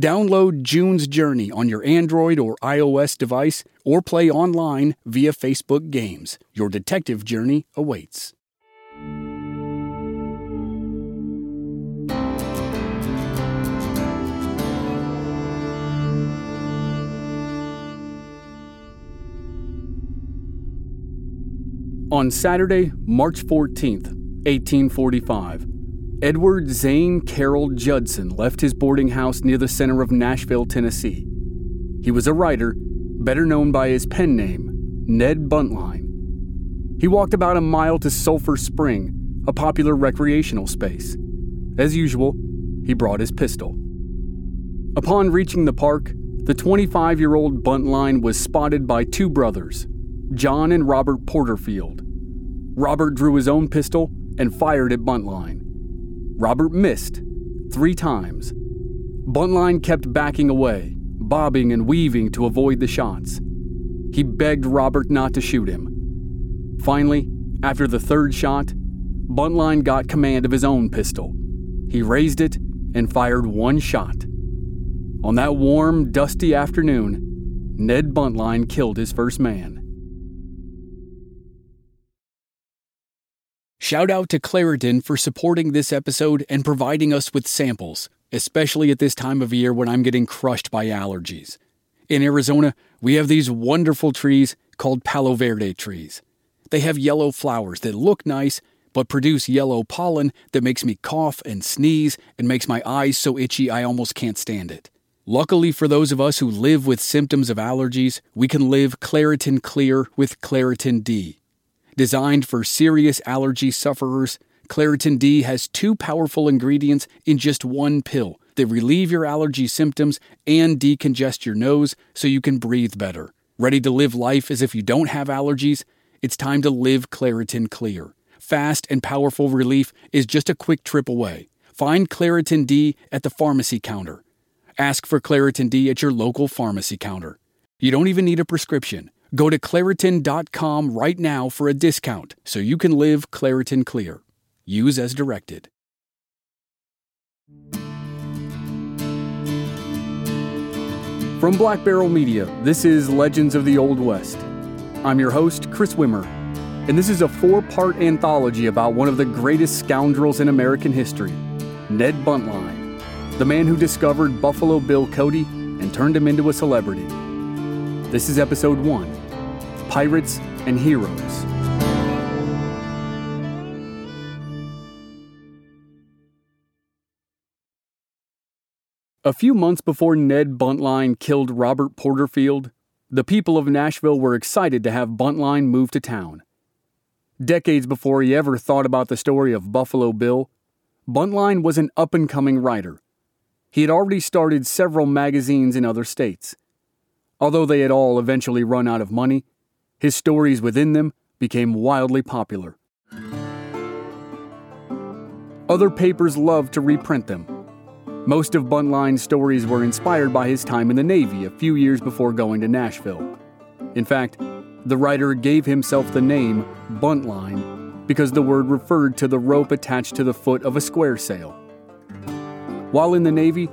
Download June's Journey on your Android or iOS device or play online via Facebook Games. Your detective journey awaits. On Saturday, March 14th, 1845, Edward Zane Carroll Judson left his boarding house near the center of Nashville, Tennessee. He was a writer, better known by his pen name, Ned Buntline. He walked about a mile to Sulphur Spring, a popular recreational space. As usual, he brought his pistol. Upon reaching the park, the 25 year old Buntline was spotted by two brothers, John and Robert Porterfield. Robert drew his own pistol and fired at Buntline. Robert missed three times. Buntline kept backing away, bobbing and weaving to avoid the shots. He begged Robert not to shoot him. Finally, after the third shot, Buntline got command of his own pistol. He raised it and fired one shot. On that warm, dusty afternoon, Ned Buntline killed his first man. Shout out to Claritin for supporting this episode and providing us with samples, especially at this time of year when I'm getting crushed by allergies. In Arizona, we have these wonderful trees called Palo Verde trees. They have yellow flowers that look nice, but produce yellow pollen that makes me cough and sneeze and makes my eyes so itchy I almost can't stand it. Luckily for those of us who live with symptoms of allergies, we can live Claritin Clear with Claritin D. Designed for serious allergy sufferers, Claritin D has two powerful ingredients in just one pill that relieve your allergy symptoms and decongest your nose so you can breathe better. Ready to live life as if you don't have allergies? It's time to live Claritin Clear. Fast and powerful relief is just a quick trip away. Find Claritin D at the pharmacy counter. Ask for Claritin D at your local pharmacy counter. You don't even need a prescription. Go to Claritin.com right now for a discount so you can live Claritin Clear. Use as directed. From Black Barrel Media, this is Legends of the Old West. I'm your host, Chris Wimmer, and this is a four part anthology about one of the greatest scoundrels in American history, Ned Buntline, the man who discovered Buffalo Bill Cody and turned him into a celebrity. This is episode one Pirates and Heroes. A few months before Ned Buntline killed Robert Porterfield, the people of Nashville were excited to have Buntline move to town. Decades before he ever thought about the story of Buffalo Bill, Buntline was an up and coming writer. He had already started several magazines in other states. Although they had all eventually run out of money, his stories within them became wildly popular. Other papers loved to reprint them. Most of Buntline's stories were inspired by his time in the Navy a few years before going to Nashville. In fact, the writer gave himself the name Buntline because the word referred to the rope attached to the foot of a square sail. While in the Navy,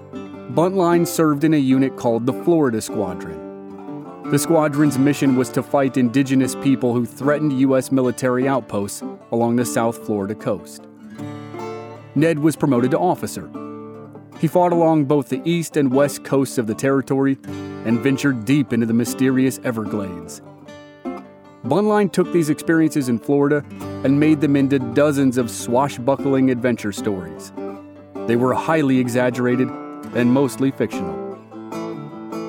Buntline served in a unit called the Florida Squadron. The squadron's mission was to fight indigenous people who threatened U.S. military outposts along the South Florida coast. Ned was promoted to officer. He fought along both the east and west coasts of the territory and ventured deep into the mysterious Everglades. Buntline took these experiences in Florida and made them into dozens of swashbuckling adventure stories. They were highly exaggerated and mostly fictional.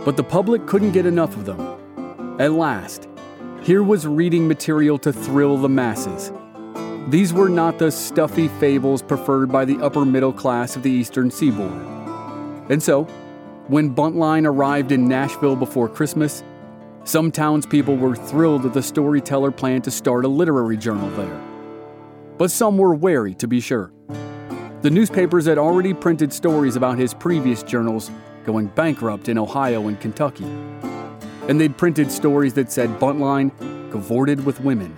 But the public couldn't get enough of them. At last, here was reading material to thrill the masses. These were not the stuffy fables preferred by the upper middle class of the eastern seaboard. And so, when Buntline arrived in Nashville before Christmas, some townspeople were thrilled that the storyteller planned to start a literary journal there. But some were wary, to be sure. The newspapers had already printed stories about his previous journals going bankrupt in Ohio and Kentucky. And they'd printed stories that said Buntline cavorted with women.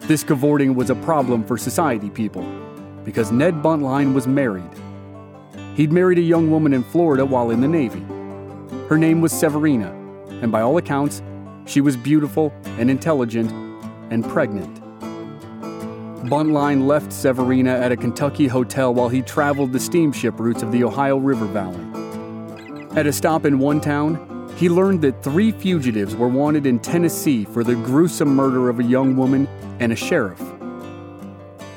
This cavorting was a problem for society people because Ned Buntline was married. He'd married a young woman in Florida while in the Navy. Her name was Severina, and by all accounts, she was beautiful and intelligent and pregnant. Buntline left Severina at a Kentucky hotel while he traveled the steamship routes of the Ohio River Valley. At a stop in one town, he learned that three fugitives were wanted in Tennessee for the gruesome murder of a young woman and a sheriff.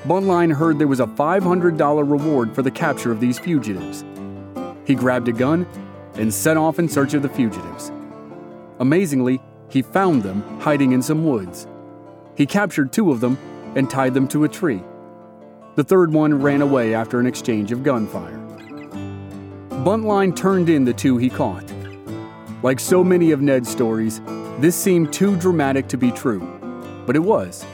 Buntline heard there was a $500 reward for the capture of these fugitives. He grabbed a gun and set off in search of the fugitives. Amazingly, he found them hiding in some woods. He captured two of them and tied them to a tree. The third one ran away after an exchange of gunfire. Buntline turned in the two he caught. Like so many of Ned's stories, this seemed too dramatic to be true, but it was.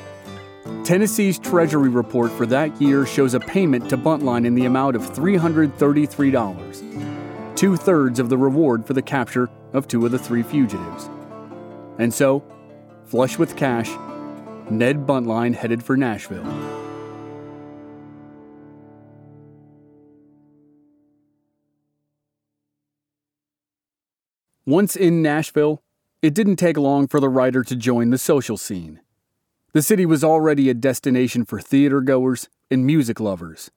Tennessee's Treasury report for that year shows a payment to Buntline in the amount of $333, two thirds of the reward for the capture of two of the three fugitives. And so, flush with cash, Ned Buntline headed for Nashville. Once in Nashville, it didn't take long for the writer to join the social scene. The city was already a destination for theater goers and music lovers.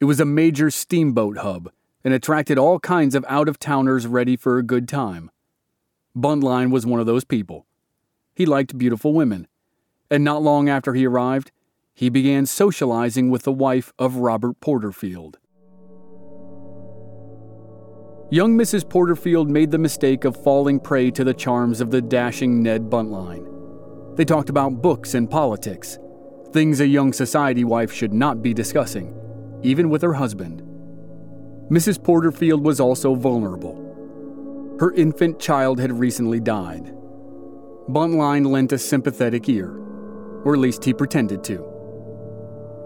It was a major steamboat hub and attracted all kinds of out of towners ready for a good time. Buntline was one of those people. He liked beautiful women, and not long after he arrived, he began socializing with the wife of Robert Porterfield. Young Mrs. Porterfield made the mistake of falling prey to the charms of the dashing Ned Buntline. They talked about books and politics, things a young society wife should not be discussing, even with her husband. Mrs. Porterfield was also vulnerable. Her infant child had recently died. Buntline lent a sympathetic ear, or at least he pretended to.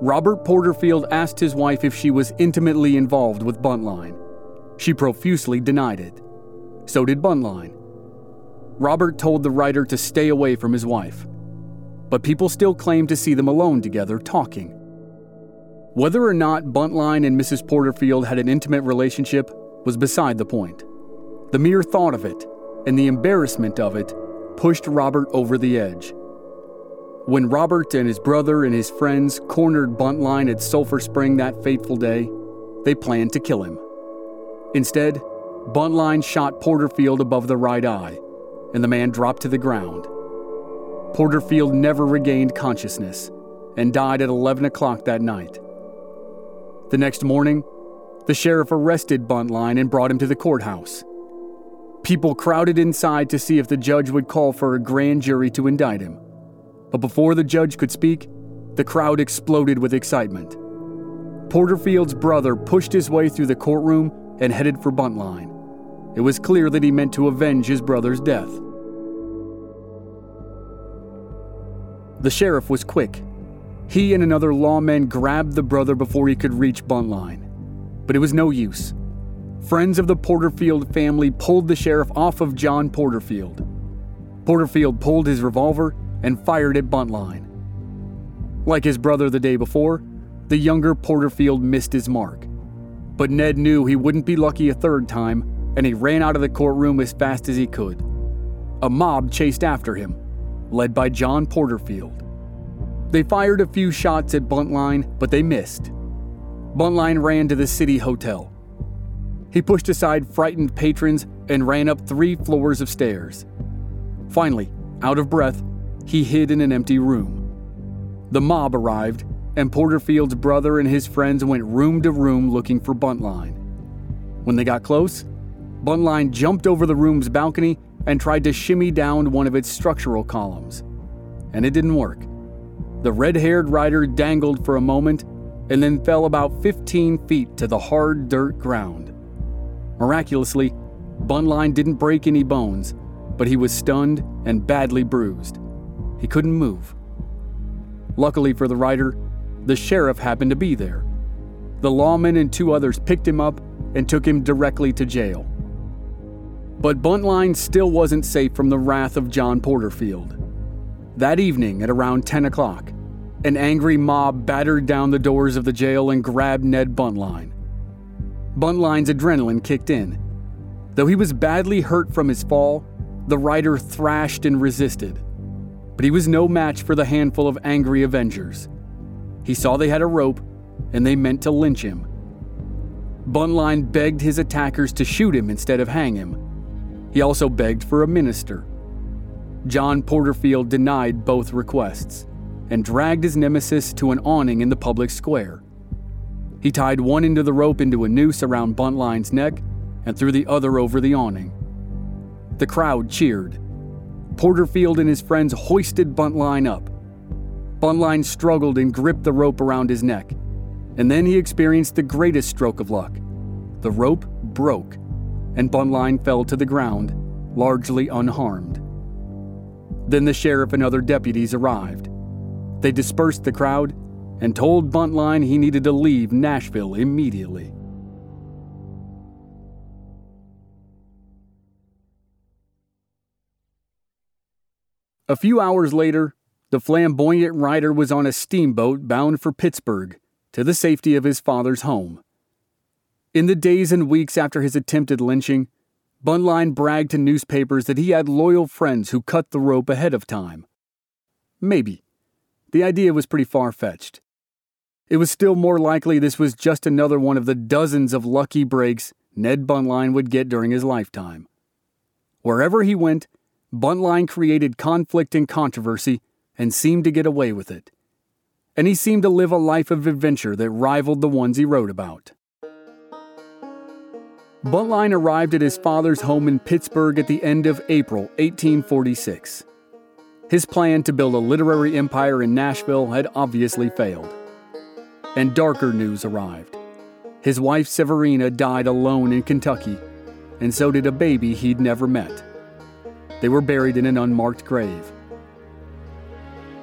Robert Porterfield asked his wife if she was intimately involved with Buntline. She profusely denied it. So did Buntline. Robert told the writer to stay away from his wife, but people still claimed to see them alone together talking. Whether or not Buntline and Mrs. Porterfield had an intimate relationship was beside the point. The mere thought of it and the embarrassment of it pushed Robert over the edge. When Robert and his brother and his friends cornered Buntline at Sulphur Spring that fateful day, they planned to kill him. Instead, Buntline shot Porterfield above the right eye, and the man dropped to the ground. Porterfield never regained consciousness and died at 11 o'clock that night. The next morning, the sheriff arrested Buntline and brought him to the courthouse. People crowded inside to see if the judge would call for a grand jury to indict him. But before the judge could speak, the crowd exploded with excitement. Porterfield's brother pushed his way through the courtroom and headed for Buntline. It was clear that he meant to avenge his brother's death. The sheriff was quick he and another lawman grabbed the brother before he could reach Buntline. But it was no use. Friends of the Porterfield family pulled the sheriff off of John Porterfield. Porterfield pulled his revolver and fired at Buntline. Like his brother the day before, the younger Porterfield missed his mark. But Ned knew he wouldn't be lucky a third time, and he ran out of the courtroom as fast as he could. A mob chased after him, led by John Porterfield. They fired a few shots at Buntline, but they missed. Buntline ran to the city hotel. He pushed aside frightened patrons and ran up three floors of stairs. Finally, out of breath, he hid in an empty room. The mob arrived, and Porterfield's brother and his friends went room to room looking for Buntline. When they got close, Buntline jumped over the room's balcony and tried to shimmy down one of its structural columns. And it didn't work. The red haired rider dangled for a moment and then fell about 15 feet to the hard dirt ground. Miraculously, Buntline didn't break any bones, but he was stunned and badly bruised. He couldn't move. Luckily for the rider, the sheriff happened to be there. The lawman and two others picked him up and took him directly to jail. But Buntline still wasn't safe from the wrath of John Porterfield. That evening at around 10 o'clock, an angry mob battered down the doors of the jail and grabbed Ned Buntline. Buntline's adrenaline kicked in. Though he was badly hurt from his fall, the rider thrashed and resisted. But he was no match for the handful of angry Avengers. He saw they had a rope, and they meant to lynch him. Buntline begged his attackers to shoot him instead of hang him. He also begged for a minister. John Porterfield denied both requests and dragged his nemesis to an awning in the public square. He tied one end of the rope into a noose around Buntline's neck and threw the other over the awning. The crowd cheered. Porterfield and his friends hoisted Buntline up. Buntline struggled and gripped the rope around his neck, and then he experienced the greatest stroke of luck. The rope broke and Buntline fell to the ground, largely unharmed. Then the sheriff and other deputies arrived. They dispersed the crowd and told Buntline he needed to leave Nashville immediately. A few hours later, the flamboyant rider was on a steamboat bound for Pittsburgh to the safety of his father's home. In the days and weeks after his attempted lynching, Buntline bragged to newspapers that he had loyal friends who cut the rope ahead of time. Maybe. The idea was pretty far fetched. It was still more likely this was just another one of the dozens of lucky breaks Ned Buntline would get during his lifetime. Wherever he went, Buntline created conflict and controversy and seemed to get away with it. And he seemed to live a life of adventure that rivaled the ones he wrote about. Buntline arrived at his father's home in Pittsburgh at the end of April 1846. His plan to build a literary empire in Nashville had obviously failed. And darker news arrived. His wife Severina died alone in Kentucky, and so did a baby he'd never met. They were buried in an unmarked grave.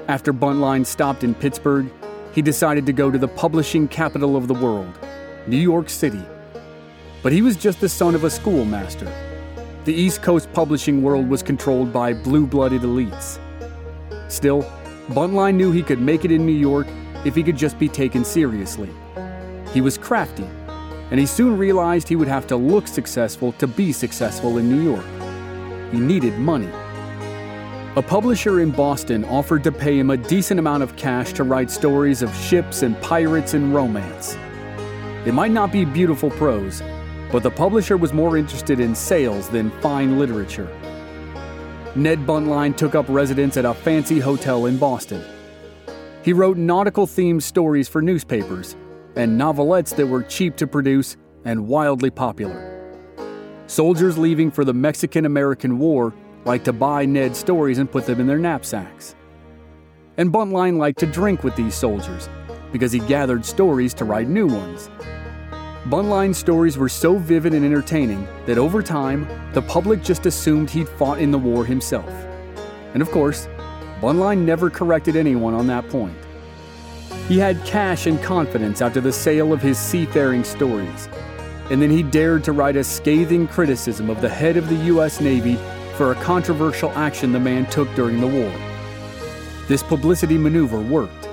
After Buntline stopped in Pittsburgh, he decided to go to the publishing capital of the world, New York City but he was just the son of a schoolmaster. The East Coast publishing world was controlled by blue blooded elites. Still, Buntline knew he could make it in New York if he could just be taken seriously. He was crafty, and he soon realized he would have to look successful to be successful in New York. He needed money. A publisher in Boston offered to pay him a decent amount of cash to write stories of ships and pirates and romance. It might not be beautiful prose, but the publisher was more interested in sales than fine literature. Ned Buntline took up residence at a fancy hotel in Boston. He wrote nautical themed stories for newspapers and novelettes that were cheap to produce and wildly popular. Soldiers leaving for the Mexican American War liked to buy Ned's stories and put them in their knapsacks. And Buntline liked to drink with these soldiers because he gathered stories to write new ones. Buntline's stories were so vivid and entertaining that over time, the public just assumed he'd fought in the war himself. And of course, Buntline never corrected anyone on that point. He had cash and confidence after the sale of his seafaring stories, and then he dared to write a scathing criticism of the head of the U.S. Navy for a controversial action the man took during the war. This publicity maneuver worked.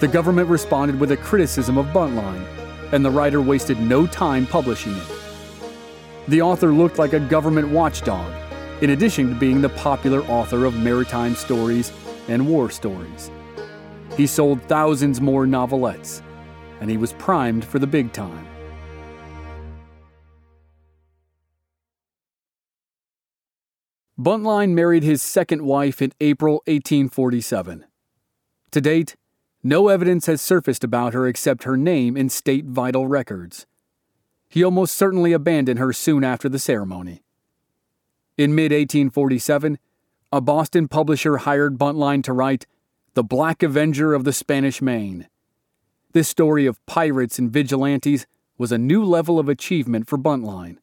The government responded with a criticism of Buntline and the writer wasted no time publishing it. The author looked like a government watchdog, in addition to being the popular author of maritime stories and war stories. He sold thousands more novelettes, and he was primed for the big time. Buntline married his second wife in April 1847. To date, no evidence has surfaced about her except her name in state vital records. He almost certainly abandoned her soon after the ceremony. In mid 1847, a Boston publisher hired Buntline to write The Black Avenger of the Spanish Main. This story of pirates and vigilantes was a new level of achievement for Buntline.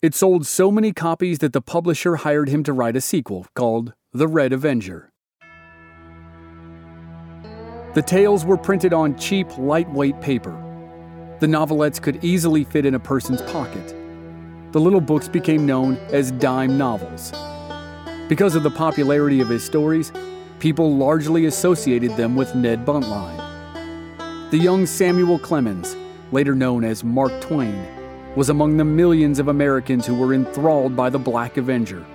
It sold so many copies that the publisher hired him to write a sequel called The Red Avenger. The tales were printed on cheap, lightweight paper. The novelettes could easily fit in a person's pocket. The little books became known as dime novels. Because of the popularity of his stories, people largely associated them with Ned Buntline. The young Samuel Clemens, later known as Mark Twain, was among the millions of Americans who were enthralled by the Black Avenger.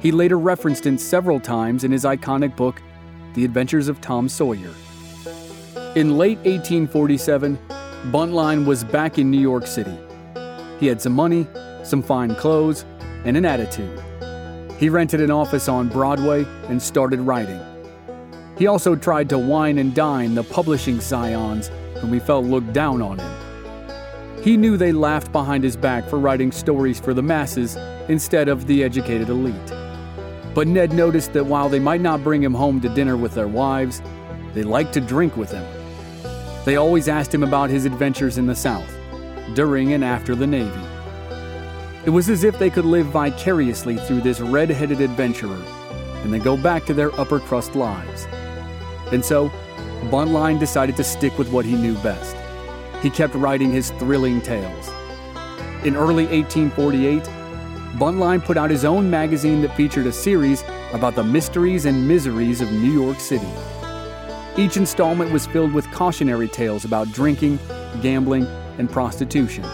He later referenced him several times in his iconic book, The Adventures of Tom Sawyer. In late 1847, Buntline was back in New York City. He had some money, some fine clothes, and an attitude. He rented an office on Broadway and started writing. He also tried to wine and dine the publishing scions whom he felt looked down on him. He knew they laughed behind his back for writing stories for the masses instead of the educated elite. But Ned noticed that while they might not bring him home to dinner with their wives, they liked to drink with him. They always asked him about his adventures in the South, during and after the Navy. It was as if they could live vicariously through this red headed adventurer and then go back to their upper crust lives. And so, Buntline decided to stick with what he knew best. He kept writing his thrilling tales. In early 1848, Buntline put out his own magazine that featured a series about the mysteries and miseries of New York City. Each installment was filled with cautionary tales about drinking, gambling, and prostitution.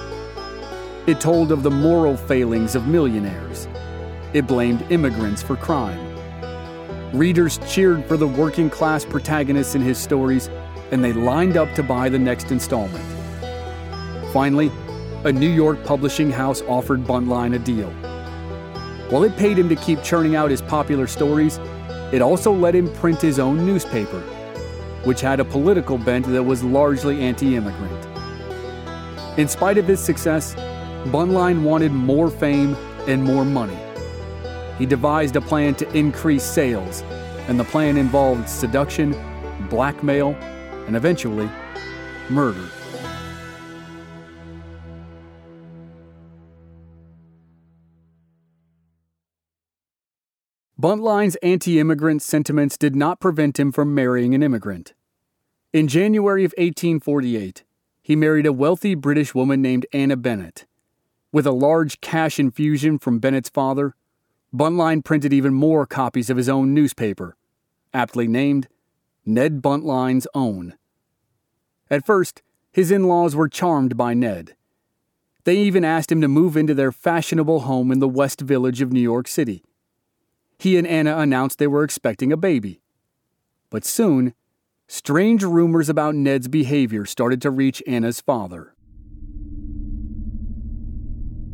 It told of the moral failings of millionaires. It blamed immigrants for crime. Readers cheered for the working class protagonists in his stories, and they lined up to buy the next installment. Finally, a New York publishing house offered Buntline a deal. While it paid him to keep churning out his popular stories, it also let him print his own newspaper which had a political bent that was largely anti immigrant. In spite of his success, Buntline wanted more fame and more money. He devised a plan to increase sales, and the plan involved seduction, blackmail, and eventually, murder. Buntline's anti immigrant sentiments did not prevent him from marrying an immigrant. In January of 1848, he married a wealthy British woman named Anna Bennett. With a large cash infusion from Bennett's father, Buntline printed even more copies of his own newspaper, aptly named Ned Buntline's Own. At first, his in laws were charmed by Ned. They even asked him to move into their fashionable home in the West Village of New York City he and Anna announced they were expecting a baby. But soon, strange rumors about Ned's behavior started to reach Anna's father.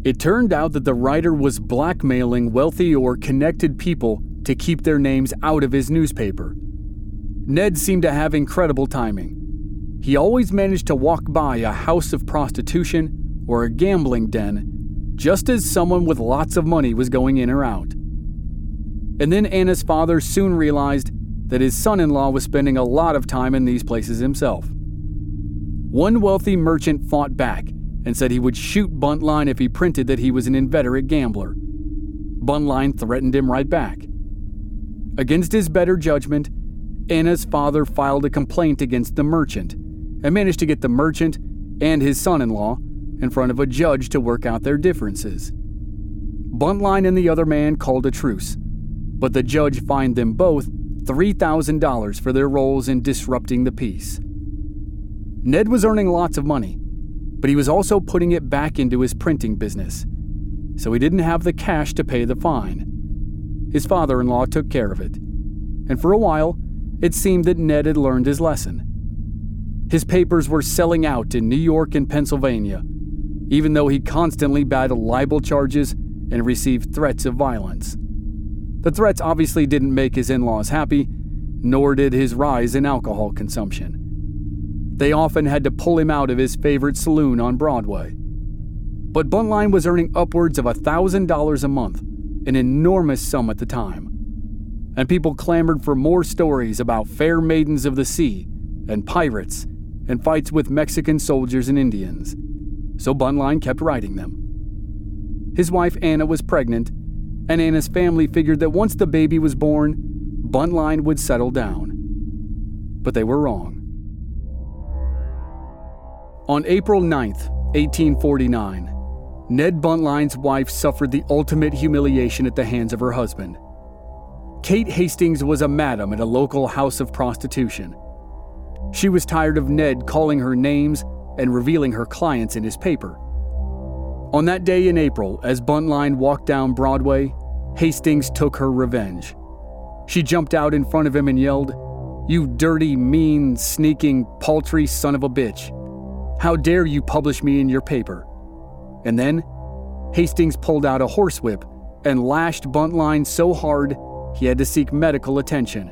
It turned out that the writer was blackmailing wealthy or connected people to keep their names out of his newspaper. Ned seemed to have incredible timing. He always managed to walk by a house of prostitution or a gambling den just as someone with lots of money was going in or out. And then Anna's father soon realized that his son in law was spending a lot of time in these places himself. One wealthy merchant fought back and said he would shoot Buntline if he printed that he was an inveterate gambler. Buntline threatened him right back. Against his better judgment, Anna's father filed a complaint against the merchant and managed to get the merchant and his son in law in front of a judge to work out their differences. Buntline and the other man called a truce but the judge fined them both $3,000 for their roles in disrupting the peace. Ned was earning lots of money, but he was also putting it back into his printing business, so he didn't have the cash to pay the fine. His father in law took care of it, and for a while, it seemed that Ned had learned his lesson. His papers were selling out in New York and Pennsylvania, even though he constantly battled libel charges and received threats of violence. The threats obviously didn't make his in laws happy, nor did his rise in alcohol consumption. They often had to pull him out of his favorite saloon on Broadway. But Buntline was earning upwards of $1,000 a month, an enormous sum at the time. And people clamored for more stories about fair maidens of the sea and pirates and fights with Mexican soldiers and Indians. So Buntline kept writing them. His wife Anna was pregnant, and Anna's family figured that once the baby was born, Buntline would settle down. But they were wrong. On April 9th, 1849, Ned Buntline's wife suffered the ultimate humiliation at the hands of her husband. Kate Hastings was a madam at a local house of prostitution. She was tired of Ned calling her names and revealing her clients in his paper. On that day in April, as Buntline walked down Broadway, Hastings took her revenge. She jumped out in front of him and yelled, You dirty, mean, sneaking, paltry son of a bitch. How dare you publish me in your paper? And then, Hastings pulled out a horsewhip and lashed Buntline so hard he had to seek medical attention.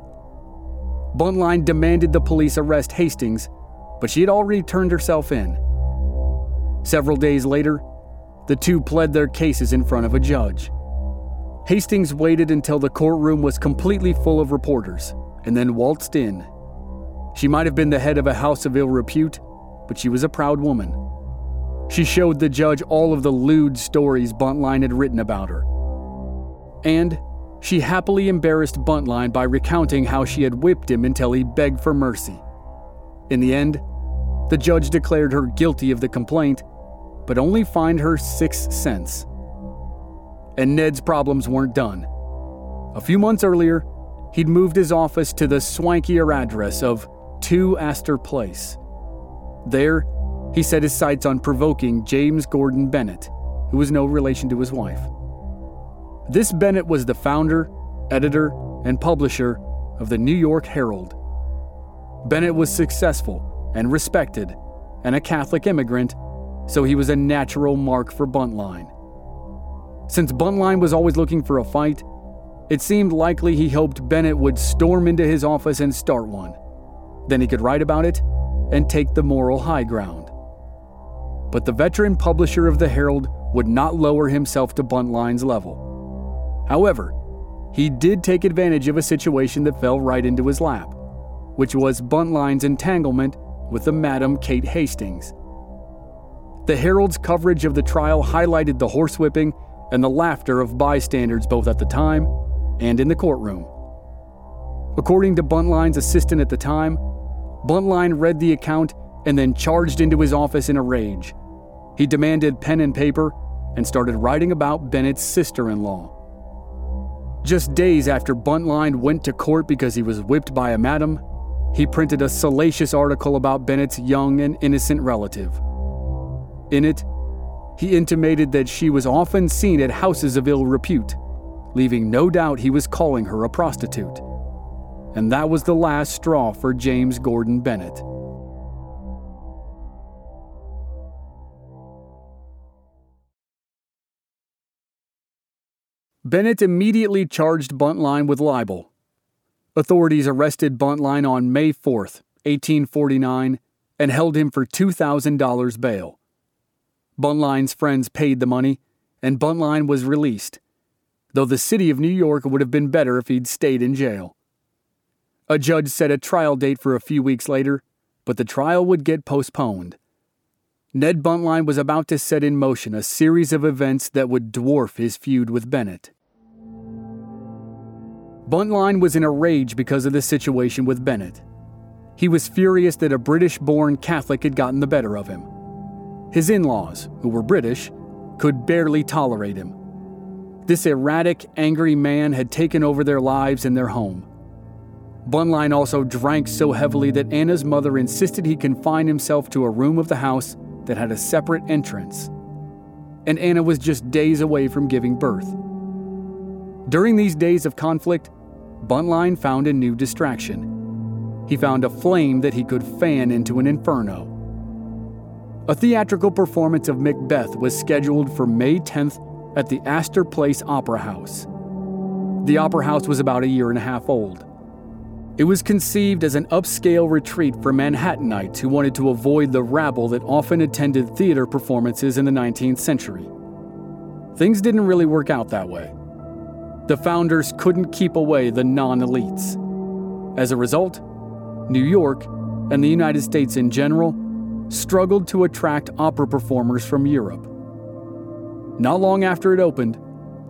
Buntline demanded the police arrest Hastings, but she had already turned herself in. Several days later, the two pled their cases in front of a judge. Hastings waited until the courtroom was completely full of reporters and then waltzed in. She might have been the head of a house of ill repute, but she was a proud woman. She showed the judge all of the lewd stories Buntline had written about her. And she happily embarrassed Buntline by recounting how she had whipped him until he begged for mercy. In the end, the judge declared her guilty of the complaint, but only fined her six cents. And Ned's problems weren't done. A few months earlier, he'd moved his office to the swankier address of 2 Astor Place. There, he set his sights on provoking James Gordon Bennett, who was no relation to his wife. This Bennett was the founder, editor, and publisher of the New York Herald. Bennett was successful and respected, and a Catholic immigrant, so he was a natural mark for Buntline. Since Buntline was always looking for a fight, it seemed likely he hoped Bennett would storm into his office and start one. Then he could write about it and take the moral high ground. But the veteran publisher of the Herald would not lower himself to Buntline's level. However, he did take advantage of a situation that fell right into his lap, which was Buntline's entanglement with the Madam Kate Hastings. The Herald's coverage of the trial highlighted the horsewhipping and the laughter of bystanders both at the time and in the courtroom. According to Buntline's assistant at the time, Buntline read the account and then charged into his office in a rage. He demanded pen and paper and started writing about Bennett's sister in law. Just days after Buntline went to court because he was whipped by a madam, he printed a salacious article about Bennett's young and innocent relative. In it, he intimated that she was often seen at houses of ill repute, leaving no doubt he was calling her a prostitute. And that was the last straw for James Gordon Bennett. Bennett immediately charged Buntline with libel. Authorities arrested Buntline on May 4, 1849, and held him for $2,000 bail. Buntline's friends paid the money, and Buntline was released, though the city of New York would have been better if he'd stayed in jail. A judge set a trial date for a few weeks later, but the trial would get postponed. Ned Buntline was about to set in motion a series of events that would dwarf his feud with Bennett. Buntline was in a rage because of the situation with Bennett. He was furious that a British born Catholic had gotten the better of him. His in laws, who were British, could barely tolerate him. This erratic, angry man had taken over their lives and their home. Buntline also drank so heavily that Anna's mother insisted he confine himself to a room of the house that had a separate entrance. And Anna was just days away from giving birth. During these days of conflict, Buntline found a new distraction. He found a flame that he could fan into an inferno. A theatrical performance of Macbeth was scheduled for May 10th at the Astor Place Opera House. the Opera House was about a year and a half old. It was conceived as an upscale retreat for Manhattanites who wanted to avoid the rabble that often attended theater performances in the 19th century. Things didn't really work out that way. The founders couldn't keep away the non elites. As a result, New York, and the United States in general, struggled to attract opera performers from Europe. Not long after it opened,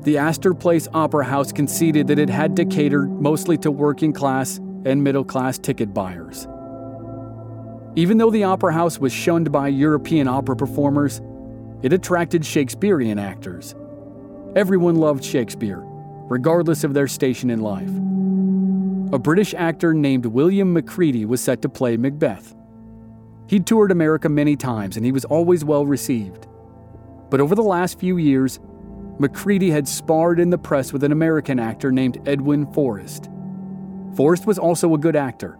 the Astor Place Opera House conceded that it had to cater mostly to working class and middle class ticket buyers. Even though the Opera House was shunned by European opera performers, it attracted Shakespearean actors. Everyone loved Shakespeare, regardless of their station in life. A British actor named William Macready was set to play Macbeth. He'd toured America many times and he was always well received. But over the last few years, Macready had sparred in the press with an American actor named Edwin Forrest. Forrest was also a good actor,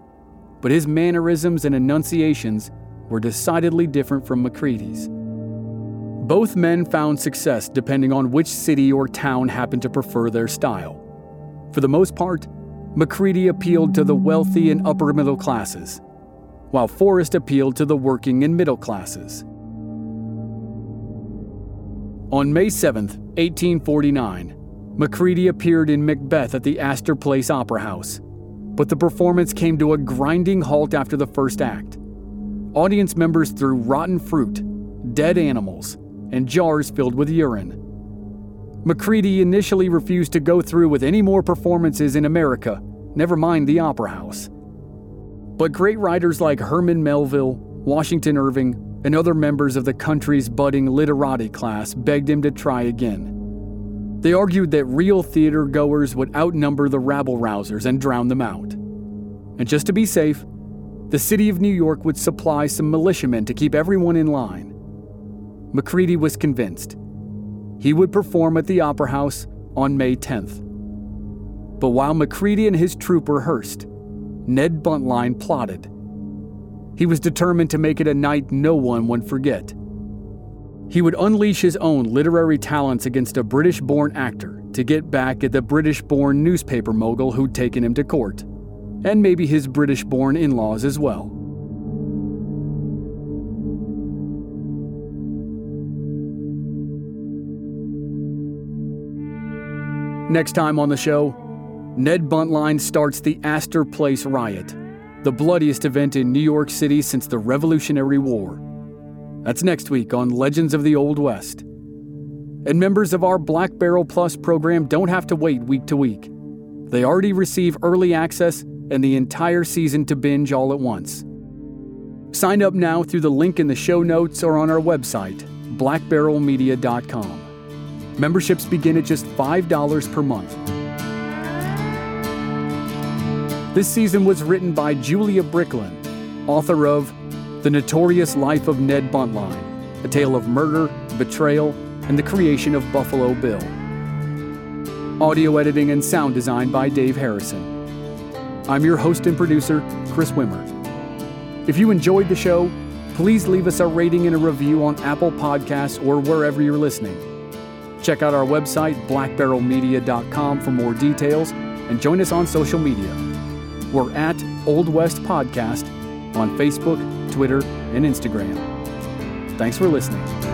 but his mannerisms and enunciations were decidedly different from Macready's. Both men found success depending on which city or town happened to prefer their style. For the most part, Macready appealed to the wealthy and upper middle classes, while Forrest appealed to the working and middle classes. On May 7, 1849, Macready appeared in Macbeth at the Astor Place Opera House, but the performance came to a grinding halt after the first act. Audience members threw rotten fruit, dead animals, and jars filled with urine. Macready initially refused to go through with any more performances in America, never mind the Opera House. But great writers like Herman Melville, Washington Irving, and other members of the country's budding literati class begged him to try again. They argued that real theater goers would outnumber the rabble rousers and drown them out. And just to be safe, the city of New York would supply some militiamen to keep everyone in line. Macready was convinced he would perform at the Opera House on May 10th. But while Macready and his troupe rehearsed, Ned Buntline plotted. He was determined to make it a night no one would forget. He would unleash his own literary talents against a British born actor to get back at the British born newspaper mogul who'd taken him to court, and maybe his British born in laws as well. Next time on the show, Ned Buntline starts the Astor Place riot, the bloodiest event in New York City since the Revolutionary War. That's next week on Legends of the Old West. And members of our Black Barrel Plus program don't have to wait week to week. They already receive early access and the entire season to binge all at once. Sign up now through the link in the show notes or on our website, blackbarrelmedia.com. Memberships begin at just $5 per month. This season was written by Julia Bricklin, author of The Notorious Life of Ned Buntline, a tale of murder, betrayal, and the creation of Buffalo Bill. Audio editing and sound design by Dave Harrison. I'm your host and producer, Chris Wimmer. If you enjoyed the show, please leave us a rating and a review on Apple Podcasts or wherever you're listening. Check out our website, blackbarrelmedia.com, for more details and join us on social media. We're at Old West Podcast on Facebook, Twitter, and Instagram. Thanks for listening.